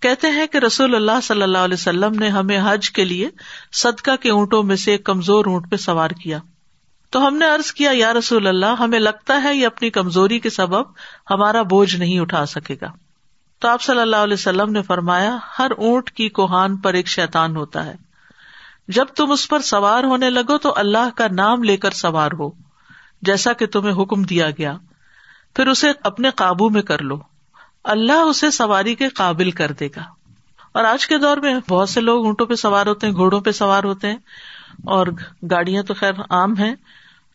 کہتے ہیں کہ رسول اللہ صلی اللہ علیہ وسلم نے ہمیں حج کے لیے صدقہ کے اونٹوں میں سے ایک کمزور اونٹ پہ سوار کیا۔ تو ہم نے ارض کیا، یا رسول اللہ، ہمیں لگتا ہے یہ اپنی کمزوری کے سبب ہمارا بوجھ نہیں اٹھا سکے گا۔ تو آپ صلی اللہ علیہ وسلم نے فرمایا، ہر اونٹ کی کوہان پر ایک شیتان ہوتا ہے۔ جب تم اس پر سوار ہونے لگو تو اللہ کا نام لے کر سوار ہو، جیسا کہ تمہیں حکم دیا گیا۔ پھر اسے اپنے قابو میں کر لو۔ اللہ اسے سواری کے قابل کر دے گا۔ اور آج کے دور میں بہت سے لوگ اونٹوں پہ سوار ہوتے ہیں، گھوڑوں پہ سوار ہوتے ہیں اور گاڑیاں تو خیر عام ہیں۔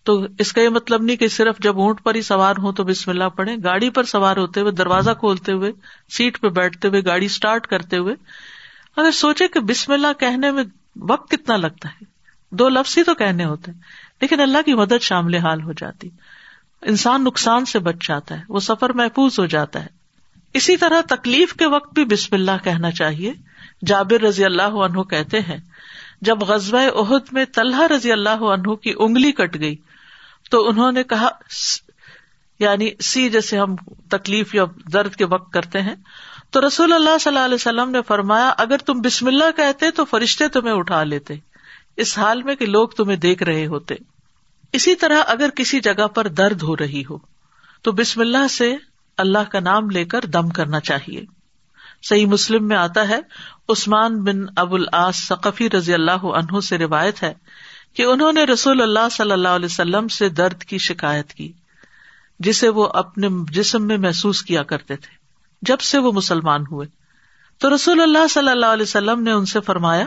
تو اس کا یہ مطلب نہیں کہ صرف جب اونٹ پر ہی سوار ہوں تو بسم اللہ پڑھے گاڑی پر سوار ہوتے ہوئے، دروازہ کھولتے ہوئے، سیٹ پہ بیٹھتے ہوئے، گاڑی اسٹارٹ کرتے ہوئے، اگر سوچے کہ بسم اللہ کہنے میں وقت کتنا لگتا ہے، دو لفظ ہی تو کہنے ہوتے لیکن اللہ کی مدد شامل حال ہو جاتی۔ انسان نقصان سے بچ جاتا ہے، وہ سفر محفوظ ہو جاتا ہے۔ اسی طرح تکلیف کے وقت بھی بسم اللہ کہنا چاہیے۔ جابر رضی اللہ عنہ کہتے ہیں، جب غزب عہد میں طلحہ رضی اللہ عنہ کی انگلی کٹ گئی تو انہوں نے کہا یعنی سی جیسے ہم تکلیف یا درد کے وقت کرتے ہیں۔ تو رسول اللہ صلی اللہ علیہ وسلم نے فرمایا، اگر تم بسم اللہ کہتے تو فرشتے تمہیں اٹھا لیتے۔ اس حال میں کہ لوگ تمہیں دیکھ رہے ہوتے۔ اسی طرح اگر کسی جگہ پر درد ہو رہی ہو، تو بسم اللہ سے اللہ کا نام لے کر دم کرنا چاہیے۔ صحیح مسلم میں آتا ہے، عثمان بن ابو العاص ثقفی رضی اللہ عنہ سے روایت ہے کہ انہوں نے رسول اللہ صلی اللہ علیہ وسلم سے درد کی شکایت کی، جسے وہ اپنے جسم میں محسوس کیا کرتے تھے، جب سے وہ مسلمان ہوئے۔ تو رسول اللہ صلی اللہ علیہ وسلم نے ان سے فرمایا،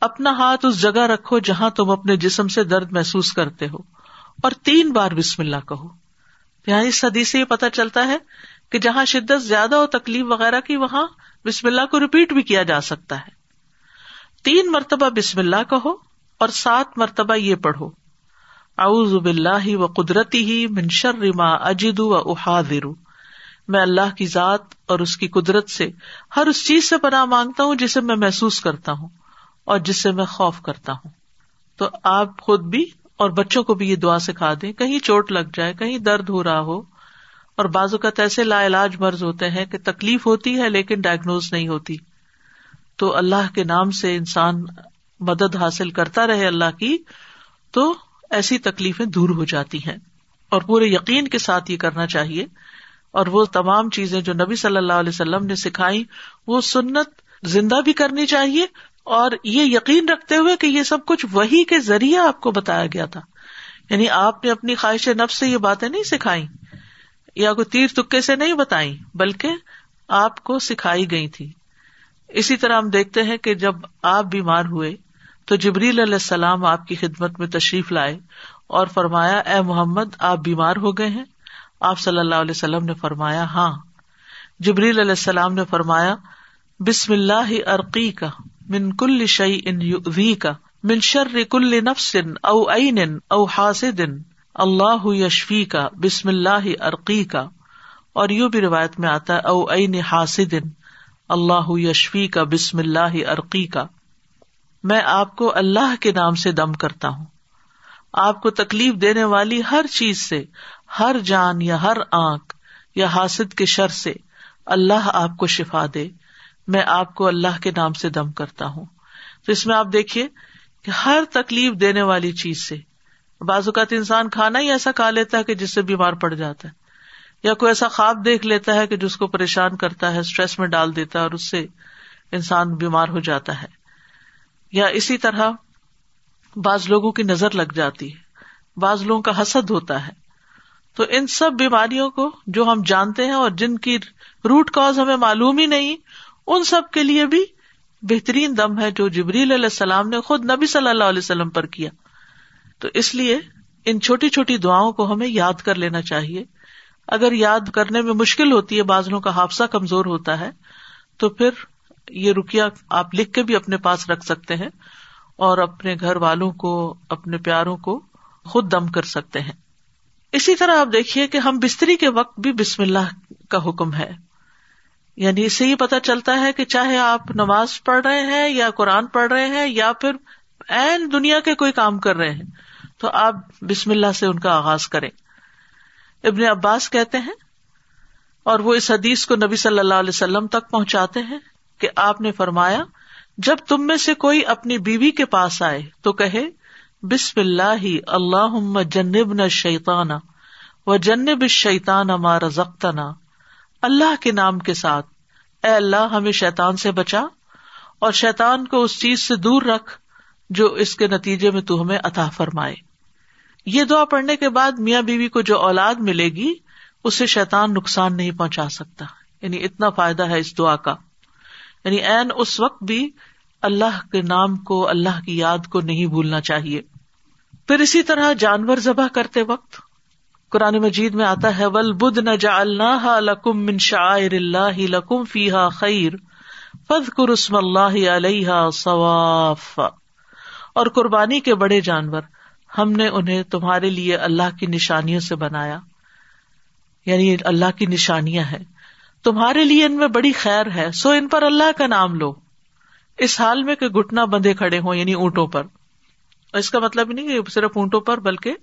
اپنا ہاتھ اس جگہ رکھو جہاں تم اپنے جسم سے درد محسوس کرتے ہو، اور تین بار بسم اللہ کہو۔ یہاں اس صدی سے یہ پتا چلتا ہے کہ جہاں شدت زیادہ ہو تکلیف وغیرہ کی، وہاں بسم اللہ کو ریپیٹ بھی کیا جا سکتا ہے۔ تین مرتبہ بسم اللہ کہو اور سات مرتبہ یہ پڑھو۔ اعوذ باللہ و قدرتی ہی منشر ما اجد و احاذر۔ میں اللہ کی ذات اور اس کی قدرت سے ہر اس چیز سے پناہ مانگتا ہوں جسے میں محسوس کرتا ہوں اور جس سے میں خوف کرتا ہوں۔ تو آپ خود بھی اور بچوں کو بھی یہ دعا سکھا دیں۔ کہیں چوٹ لگ جائے، کہیں درد ہو رہا ہو۔ اور بازو کا ایسے لا علاج مرض ہوتے ہیں کہ تکلیف ہوتی ہے لیکن ڈائگنوز نہیں ہوتی۔ تو اللہ کے نام سے انسان مدد حاصل کرتا رہے اللہ کی، تو ایسی تکلیفیں دور ہو جاتی ہیں۔ اور پورے یقین کے ساتھ یہ کرنا چاہیے۔ اور وہ تمام چیزیں جو نبی صلی اللہ علیہ وسلم نے سکھائی، وہ سنت زندہ بھی کرنی چاہیے۔ اور یہ یقین رکھتے ہوئے کہ یہ سب کچھ وہی کے ذریعے آپ کو بتایا گیا تھا۔ یعنی آپ نے اپنی خواہش نفس سے یہ باتیں نہیں سکھائی، یا کوئی تیر تکے سے نہیں بتائی، بلکہ آپ کو سکھائی گئی تھی۔ اسی طرح ہم دیکھتے ہیں کہ جب آپ بیمار ہوئے تو جبریل علیہ السلام آپ کی خدمت میں تشریف لائے اور فرمایا، اے محمد، آپ بیمار ہو گئے ہیں؟ آپ صلی اللہ علیہ وسلم نے فرمایا ہاں. جبریل علیہ السلام نے فرمایا، بسم اللہ عرقی کا من کل شعی ان وی کا من شر کل نفس او عین او حاسد اللہ یشفی کا بسم اللہ عرقی کا اور یو بھی روایت میں آتا ہے، او عین حاسد اللہ یشفی کا بسم اللہ عرقی کا میں آپ کو اللہ کے نام سے دم کرتا ہوں۔ آپ کو تکلیف دینے والی ہر چیز سے، ہر جان یا ہر آنکھ یا حاصد کے شر سے اللہ آپ کو شفا دے۔ میں آپ کو اللہ کے نام سے دم کرتا ہوں۔ تو اس میں آپ دیکھیے کہ ہر تکلیف دینے والی چیز سے، بعض اوقات انسان کھانا ہی ایسا کھا لیتا ہے کہ جس سے بیمار پڑ جاتا ہے، یا کوئی ایسا خواب دیکھ لیتا ہے کہ جس کو پریشان کرتا ہے اسٹریس میں ڈال دیتا ہے اور اس سے انسان بیمار ہو جاتا ہے۔ یا اسی طرح بعض لوگوں کی نظر لگ جاتی ہے، بعض لوگوں کا حسد ہوتا ہے۔ تو ان سب بیماریوں کو جو ہم جانتے ہیں اور جن کی روٹ کاز ہمیں معلوم ہی نہیں، ان سب کے لیے بھی بہترین دم ہے جو جبریل علیہ السلام نے خود نبی صلی اللہ علیہ وسلم پر کیا۔ تو اس لیے ان چھوٹی چھوٹی دعاؤں کو ہمیں یاد کر لینا چاہیے۔ اگر یاد کرنے میں مشکل ہوتی ہے بازلوں کا حادثہ کمزور ہوتا ہے، تو پھر یہ رکیا آپ لکھ کے بھی اپنے پاس رکھ سکتے ہیں اور اپنے گھر والوں کو، اپنے پیاروں کو خود دم کر سکتے ہیں۔ اسی طرح آپ دیکھیے کہ ہم بستری کے وقت بھی بسم اللہ کا حکم ہے۔ یعنی اس سے یہ پتا چلتا ہے کہ چاہے آپ نماز پڑھ رہے ہیں یا قرآن پڑھ رہے ہیں یا پھر این دنیا کے کوئی کام کر رہے ہیں، تو آپ بسم اللہ سے ان کا آغاز کریں۔ ابن عباس کہتے ہیں، اور وہ اس حدیث کو نبی صلی اللہ علیہ وسلم تک پہنچاتے ہیں۔ کہ آپ نے فرمایا، جب تم میں سے کوئی اپنی بیوی کے پاس آئے تو کہے، بسم اللہ اللہ جنب نہ شیتانا و جنب شیتان مارا زختنا اللہ کے نام کے ساتھ۔ اے اللہ، ہمیں شیتان سے بچا اور شیتان کو اس چیز سے دور رکھ جو اس کے نتیجے میں تو ہمیں عطا فرمائے۔ یہ دعا پڑھنے کے بعد میاں بیوی کو جو اولاد ملے گی، اسے شیتان نقصان نہیں پہنچا سکتا۔ یعنی اتنا فائدہ ہے اس دعا کا۔ یعنی این اس وقت بھی اللہ کے نام کو، اللہ کی یاد کو نہیں بھولنا چاہیے۔ پھر اسی طرح جانور ذبح کرتے وقت قرآن مجید میں آتا ہے ول بد نہ جا اللہ لکم من شاعر اللہ لکم فیحا خیر فد کرسم اللہ علیہ ثواف اور قربانی کے بڑے جانور، ہم نے انہیں تمہارے لیے اللہ کی نشانیوں سے بنایا۔ یعنی اللہ کی نشانیاں ہیں۔ تمہارے لیے ان میں بڑی خیر ہے، سو ان پر اللہ کا نام لو۔ اس حال میں کہ گٹنا بندھے کھڑے ہوں یعنی اونٹوں پر۔ اس کا مطلب نہیں کہ صرف اونٹوں پر، بلکہ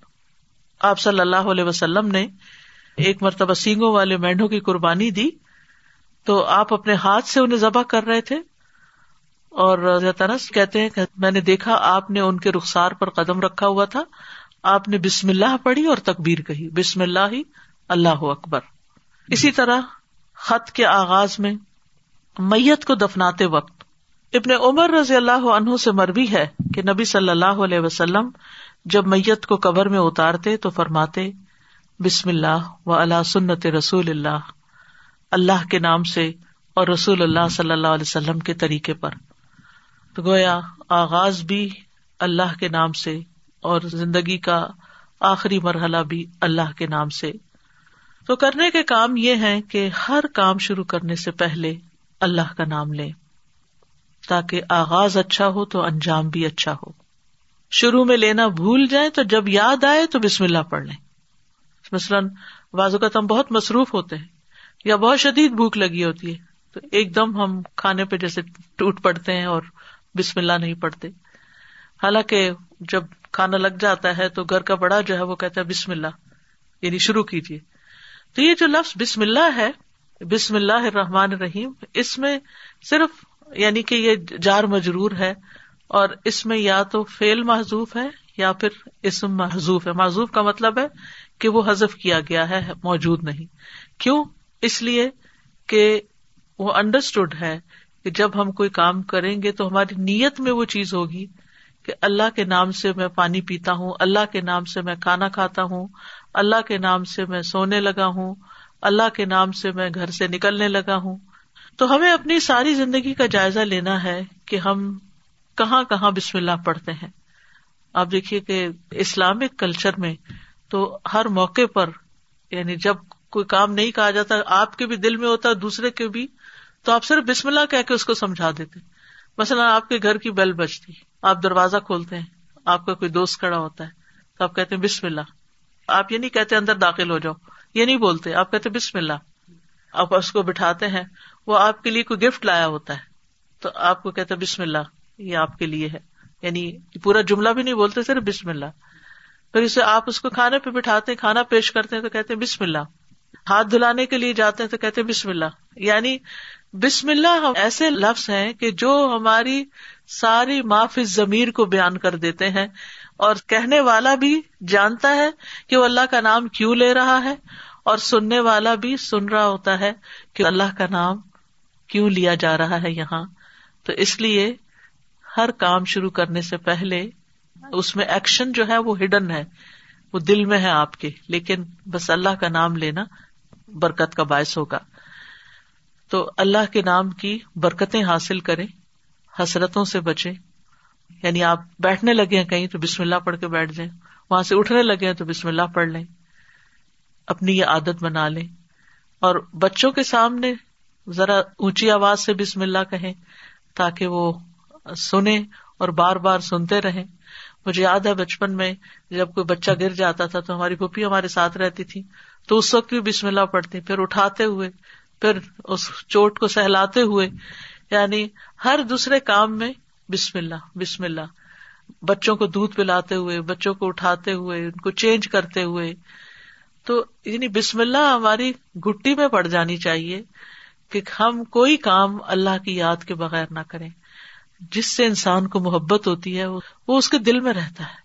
آپ صلی اللہ علیہ وسلم نے ایک مرتبہ سینگوں والے مینڈوں کی قربانی دی۔ تو آپ اپنے ہاتھ سے انہیں ذبح کر رہے تھے۔ اور تنس کہتے ہیں کہ میں نے دیکھا، آپ نے ان کے رخسار پر قدم رکھا ہوا تھا۔ آپ نے بسم اللہ پڑھی اور تقبیر کہی۔ بسم اللہ ہی اللہ اکبر۔ اسی طرح خط کے آغاز میں میت کو دفناتے وقت ابن عمر رضی اللہ عنہ سے مربی ہے کہ نبی صلی اللہ علیہ وسلم جب میت کو قبر میں اتارتے تو فرماتے، بسم اللہ و اللہ سنت رسول اللہ اللہ کے نام سے اور رسول اللہ صلی اللہ علیہ وسلم کے طریقے پر۔ تو گویا آغاز بھی اللہ کے نام سے اور زندگی کا آخری مرحلہ بھی اللہ کے نام سے۔ تو کرنے کے کام یہ ہے کہ ہر کام شروع کرنے سے پہلے اللہ کا نام لیں، تاکہ آغاز اچھا ہو تو انجام بھی اچھا ہو۔ شروع میں لینا بھول جائے تو جب یاد آئے تو بسم اللہ پڑھ لیں۔ مثلاً بعض اوقات ہم بہت مصروف ہوتے ہیں یا بہت شدید بھوک لگی ہوتی ہے، تو ایک دم ہم کھانے پہ جیسے ٹوٹ پڑتے ہیں اور بسم اللہ نہیں پڑھتے۔ حالانکہ جب کھانا لگ جاتا ہے تو گھر کا بڑا جو ہے وہ کہتا ہے بسم اللہ یعنی شروع کیجیے۔ تو یہ جو لفظ بسم اللہ ہے، بسم اللہ الرحمن الرحیم، اس میں صرف یعنی کہ یہ جار مجرور ہے اور اس میں یا تو فیل محضوف ہے یا پھر اسم محضوف ہے۔ محضوف کا مطلب ہے کہ وہ حذف کیا گیا ہے، موجود نہیں۔ کیوں؟ اس لیے کہ وہ انڈرسٹوڈ ہے کہ جب ہم کوئی کام کریں گے تو ہماری نیت میں وہ چیز ہوگی کہ اللہ کے نام سے میں پانی پیتا ہوں، اللہ کے نام سے میں کھانا کھاتا ہوں اللہ کے نام سے میں سونے لگا ہوں، اللہ کے نام سے میں گھر سے نکلنے لگا ہوں۔ تو ہمیں اپنی ساری زندگی کا جائزہ لینا ہے کہ ہم کہاں کہاں بسم اللہ پڑھتے ہیں۔ آپ دیکھیے کہ اسلامک کلچر میں تو ہر موقع پر یعنی جب کوئی کام نہیں کہا جاتا، آپ کے بھی دل میں ہوتا، دوسرے کے بھی، تو آپ صرف بسم اللہ کہہ کے اس کو سمجھا دیتے۔ مثلاً آپ کے گھر کی بیل بجتی، آپ دروازہ کھولتے ہیں، آپ کا کوئی دوست کھڑا ہوتا ہے، تو آپ کہتے ہیں بسم اللہ۔ آپ یہ نہیں کہتے اندر داخل ہو جاؤ، یہ نہیں بولتے، آپ کہتے بسم اللہ۔ آپ اس کو بٹھاتے ہیں، وہ آپ کے لیے کوئی گفٹ لایا ہوتا ہے، تو آپ کو کہتے بسم اللہ، یہ آپ کے لیے ہے۔ یعنی پورا جملہ بھی نہیں بولتے، صرف بسم اللہ۔ پھر اسے آپ اس کو کھانے پہ بٹھاتے ہیں، کھانا پیش کرتے ہیں تو کہتے ہیں بسم اللہ۔ ہاتھ دھلانے کے لیے جاتے ہیں تو کہتے بسم اللہ۔ یعنی بسم اللہ ہم ایسے لفظ ہیں کہ جو ہماری ساری معافی ضمیر کو بیان کر دیتے ہیں۔ اور کہنے والا بھی جانتا ہے کہ وہ اللہ کا نام کیوں لے رہا ہے اور سننے والا بھی سن رہا ہوتا ہے کہ اللہ کا نام کیوں لیا جا رہا ہے یہاں۔ تو اس لیے ہر کام شروع کرنے سے پہلے اس میں ایکشن جو ہے وہ ہڈن ہے، وہ دل میں ہے آپ کے، لیکن بس اللہ کا نام لینا برکت کا باعث ہوگا۔ تو اللہ کے نام کی برکتیں حاصل کریں، حسرتوں سے بچے یعنی آپ بیٹھنے لگے ہیں کہیں تو بسم اللہ پڑھ کے بیٹھ جائیں، وہاں سے اٹھنے لگے ہیں تو بسم اللہ پڑھ لیں، اپنی یہ عادت بنا لیں۔ اور بچوں کے سامنے ذرا اونچی آواز سے بسم اللہ کہیں تاکہ وہ سنیں اور بار بار سنتے رہیں۔ مجھے یاد ہے بچپن میں جب کوئی بچہ گر جاتا تھا تو ہماری پھوپھی ہمارے ساتھ رہتی تھی، تو اس وقت بھی بسم اللہ پڑھتی، پھر اٹھاتے ہوئے، پھر اس چوٹ کو سہلاتے ہوئے یعنی ہر دوسرے کام میں بسم اللہ بسم اللہ۔ بچوں کو دودھ پلاتے ہوئے، بچوں کو اٹھاتے ہوئے، ان کو چینج کرتے ہوئے۔ تو یعنی بسم اللہ ہماری گٹی میں پڑ جانی چاہیے کہ ہم کوئی کام اللہ کی یاد کے بغیر نہ کریں۔ جس سے انسان کو محبت ہوتی ہے، وہ اس کے دل میں رہتا ہے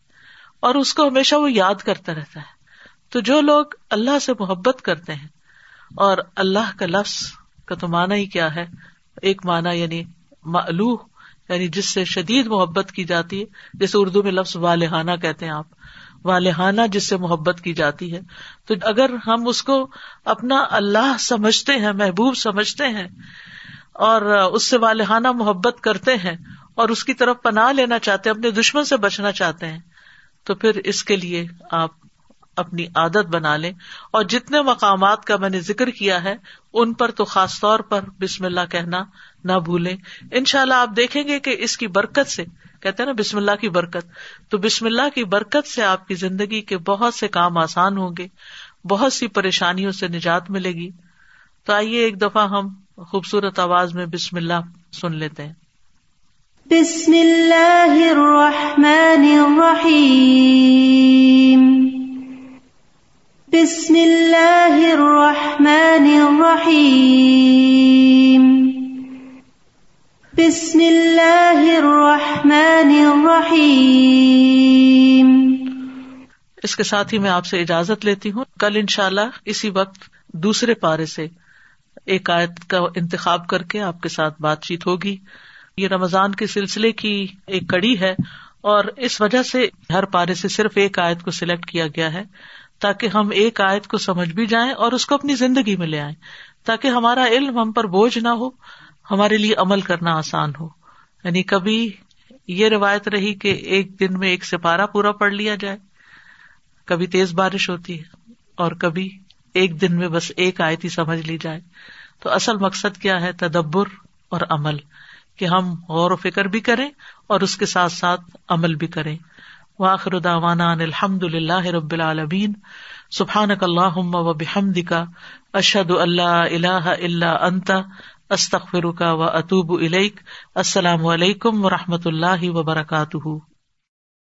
اور اس کو ہمیشہ وہ یاد کرتا رہتا ہے۔ تو جو لوگ اللہ سے محبت کرتے ہیں اور اللہ کا لفظ کا تو مانا ہی کیا ہے؟ ایک مانا یعنی معلوح یعنی جس سے شدید محبت کی جاتی ہے جیسے اردو میں لفظ والہانہ کہتے ہیں آپ۔ والہانہ جس سے محبت کی جاتی ہے۔ تو اگر ہم اس کو اپنا اللہ سمجھتے ہیں، محبوب سمجھتے ہیں، اور اس سے والہانہ محبت کرتے ہیں، اور اس کی طرف پناہ لینا چاہتے ہیں، اپنے دشمن سے بچنا چاہتے ہیں، تو پھر اس کے لیے آپ اپنی عادت بنا لیں اور جتنے مقامات کا میں نے ذکر کیا ہے، ان پر تو خاص طور پر بسم اللہ کہنا نہ بھولیں۔ ان شاء اللہ آپ دیکھیں گے کہ اس کی برکت سے، کہتے ہیں نا بسم اللہ کی برکت، تو بسم اللہ کی برکت سے آپ کی زندگی کے بہت سے کام آسان ہوں گے، بہت سی پریشانیوں سے نجات ملے گی۔ تو آئیے ایک دفعہ ہم خوبصورت آواز میں بسم اللہ سن لیتے ہیں۔ بسم اللہ الرحمن الرحیم۔ بسم اللہ الرحمن الرحیم بسم اللہ الرحمن الرحیم اس کے ساتھ ہی میں آپ سے اجازت لیتی ہوں۔ کل انشاءاللہ اسی وقت دوسرے پارے سے ایک آیت کا انتخاب کر کے آپ کے ساتھ بات چیت ہوگی۔ یہ رمضان کے سلسلے کی ایک کڑی ہے اور اس وجہ سے ہر پارے سے صرف ایک آیت کو سلیکٹ کیا گیا ہے۔ تاکہ ہم ایک آیت کو سمجھ بھی جائیں اور اس کو اپنی زندگی میں لے آئیں۔ تاکہ ہمارا علم ہم پر بوجھ نہ ہو، ہمارے لیے عمل کرنا آسان ہو۔ یعنی کبھی یہ روایت رہی کہ ایک دن میں ایک سپارہ پورا پڑھ لیا جائے، کبھی تیز بارش ہوتی ہے اور کبھی ایک دن میں بس ایک آیت ہی سمجھ لی جائے۔ تو اصل مقصد کیا ہے؟ تدبر اور عمل، کہ ہم غور و فکر بھی کریں اور اس کے ساتھ ساتھ عمل بھی کریں۔ واخر داوانا الحمد اللہ رب العالمین. سبحان اللہ و بحمد کا اشد اللہ اللہ اللہ انتا استخر کا و اطوب السلام علیکم و رحمۃ اللہ وبرکاتہ.